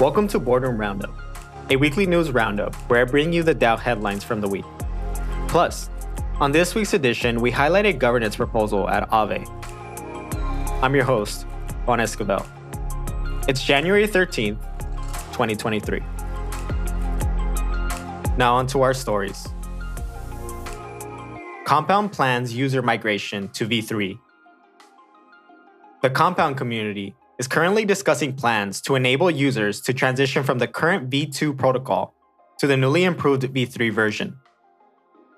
Welcome to Boardroom Roundup, a weekly news roundup where I bring you the DAO headlines from the week. Plus, on this week's edition, we highlight a governance proposal at Aave. I'm your host, Juan Escobar. It's January 13th, 2023. Now, on to our stories. Compound plans user migration to V3. The Compound community is currently discussing plans to enable users to transition from the current V2 protocol to the newly improved V3 version.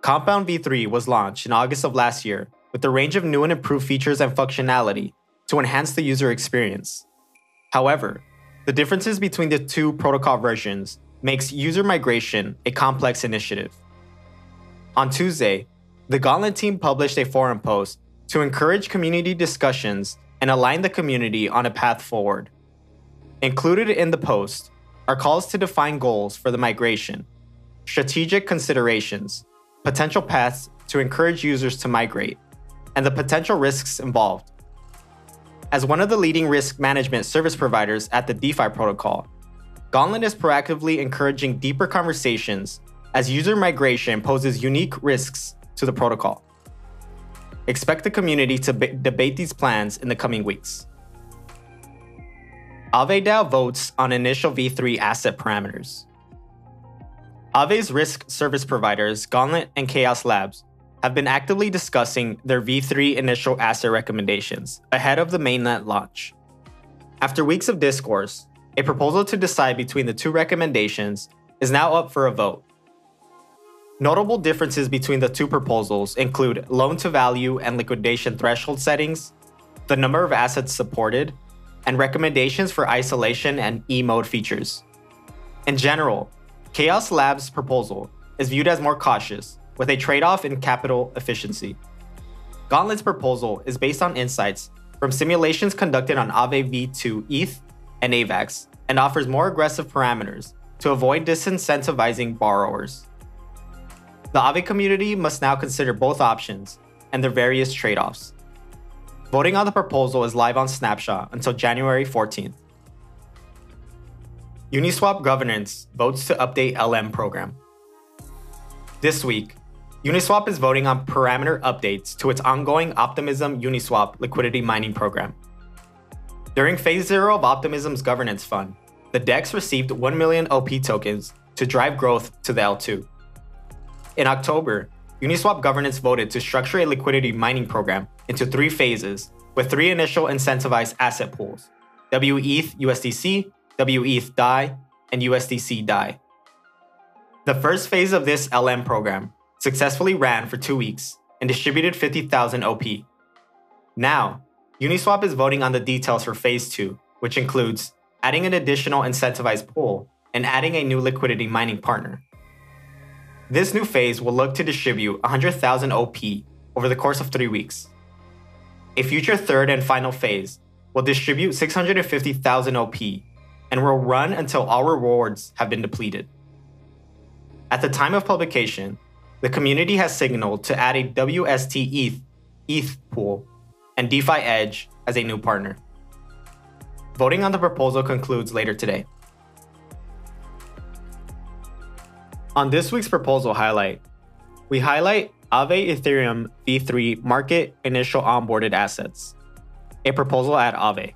Compound V3 was launched in August of last year with a range of new and improved features and functionality to enhance the user experience. However, the differences between the two protocol versions makes user migration a complex initiative. On Tuesday, the Gauntlet team published a forum post to encourage community discussions and align the community on a path forward. Included in the post are calls to define goals for the migration, strategic considerations, potential paths to encourage users to migrate, and the potential risks involved. As one of the leading risk management service providers at the DeFi protocol, Gauntlet is proactively encouraging deeper conversations as user migration poses unique risks to the protocol. Expect the community to debate these plans in the coming weeks. Aave DAO votes on initial V3 asset parameters. Aave's risk service providers, Gauntlet and Chaos Labs, have been actively discussing their V3 initial asset recommendations ahead of the mainnet launch. After weeks of discourse, a proposal to decide between the two recommendations is now up for a vote. Notable differences between the two proposals include loan to value and liquidation threshold settings, the number of assets supported, and recommendations for isolation and E mode features. In general, Chaos Labs' proposal is viewed as more cautious, with a trade off in capital efficiency. Gauntlet's proposal is based on insights from simulations conducted on Aave V2 ETH and AVAX and offers more aggressive parameters to avoid disincentivizing borrowers. The Aave community must now consider both options and their various trade offs. Voting on the proposal is live on Snapshot until January 14th. Uniswap governance votes to update LM program. This week, Uniswap is voting on parameter updates to its ongoing Optimism Uniswap liquidity mining program. During Phase 0 of Optimism's governance fund, the DEX received 1 million OP tokens to drive growth to the L2. In October, Uniswap governance voted to structure a liquidity mining program into three phases with three initial incentivized asset pools WETH USDC, WETH DAI, and USDC DAI. The first phase of this LM program successfully ran for two weeks and distributed 50,000 OP. Now, Uniswap is voting on the details for phase two, which includes adding an additional incentivized pool and adding a new liquidity mining partner. This new phase will look to distribute 100,000 OP over the course of three weeks. A future third and final phase will distribute 650,000 OP and will run until all rewards have been depleted. At the time of publication, the community has signaled to add a WST ETH, ETH pool and DeFi Edge as a new partner. Voting on the proposal concludes later today. On this week's proposal highlight, we highlight Aave Ethereum V3 market initial onboarded assets, a proposal at Aave.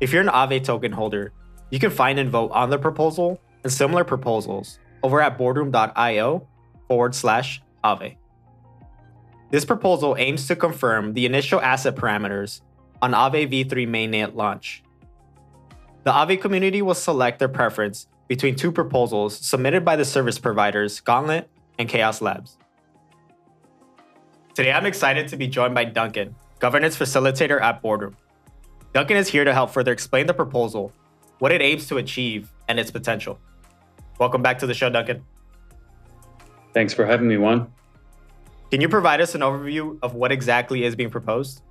If you're an Aave token holder, you can find and vote on the proposal and similar proposals over at boardroom.io forward slash Aave. This proposal aims to confirm the initial asset parameters on Aave v3 mainnet launch. The Aave community will select their preference between two proposals submitted by the service providers Gauntlet and Chaos Labs. Today, I'm excited to be joined by Duncan, governance facilitator at Boardroom. Duncan is here to help further explain the proposal, what it aims to achieve, and its potential. Welcome back to the show, Duncan. Thanks for having me, Juan. Can you provide us an overview of what exactly is being proposed?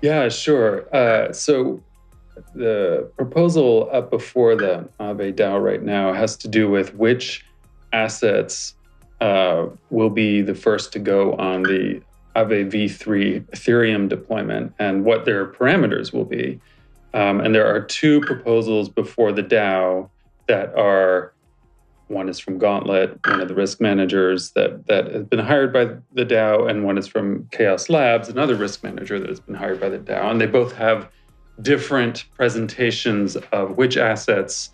Yeah, sure. Uh, so the proposal up before the Aave DAO right now has to do with which assets uh, will be the first to go on the Aave v3 Ethereum deployment and what their parameters will be. Um, and there are two proposals before the DAO that are one is from Gauntlet, one of the risk managers that, that has been hired by the DAO, and one is from Chaos Labs, another risk manager that has been hired by the DAO. And they both have different presentations of which assets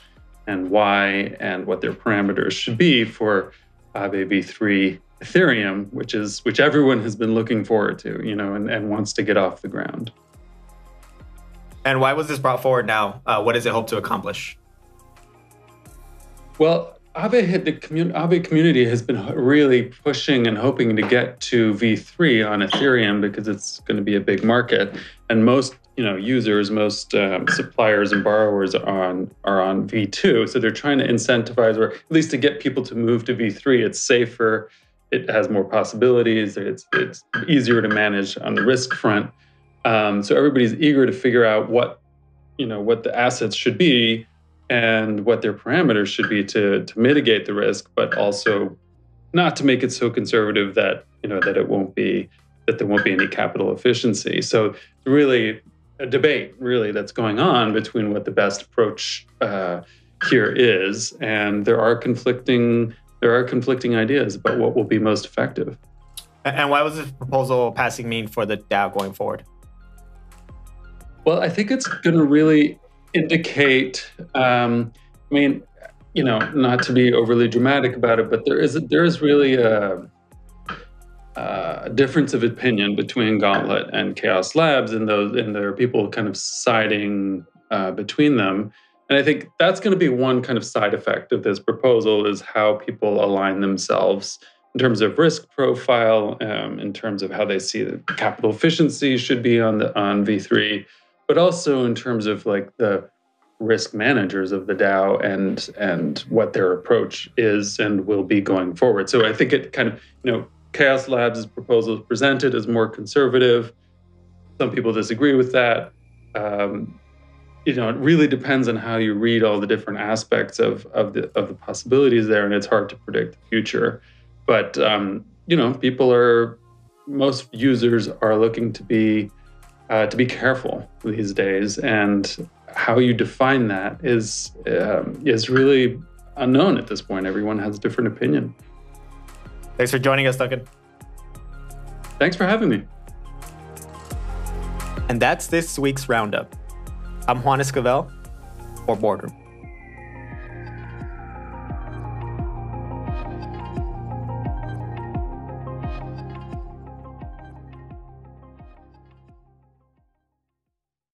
and why and what their parameters should be for Aave v3 Ethereum, which is which everyone has been looking forward to, you know, and, and wants to get off the ground. And why was this brought forward now? Uh, what does it hope to accomplish? Well, Aave, the community, Aave community has been really pushing and hoping to get to V3 on Ethereum because it's going to be a big market, and most you know users, most um, suppliers and borrowers are on are on V2. So they're trying to incentivize, or at least to get people to move to V3. It's safer, it has more possibilities, it's it's easier to manage on the risk front. Um, so everybody's eager to figure out what you know what the assets should be and what their parameters should be to to mitigate the risk, but also not to make it so conservative that you know that it won't be that there won't be any capital efficiency. So really a debate really that's going on between what the best approach uh, here is, and there are conflicting there are conflicting ideas about what will be most effective. And why was this proposal passing mean for the DAO going forward? Well, I think it's going to really indicate. Um, I mean, you know, not to be overly dramatic about it, but there is a, there is really a, difference of opinion between Gauntlet and Chaos Labs, and those and there are people kind of siding uh, between them. And I think that's going to be one kind of side effect of this proposal is how people align themselves in terms of risk profile, um, in terms of how they see the capital efficiency should be on the on V3 but also in terms of like the risk managers of the DAO and and what their approach is and will be going forward. So I think it kind of you know Chaos Labs' proposal is presented as more conservative. Some people disagree with that. Um, you know, it really depends on how you read all the different aspects of of the of the possibilities there, and it's hard to predict the future. But um, you know, people are most users are looking to be uh, to be careful these days, and how you define that is um, is really unknown at this point. Everyone has a different opinion. Thanks for joining us, Duncan. Thanks for having me. And that's this week's roundup. I'm Juan Esquivel for Boardroom.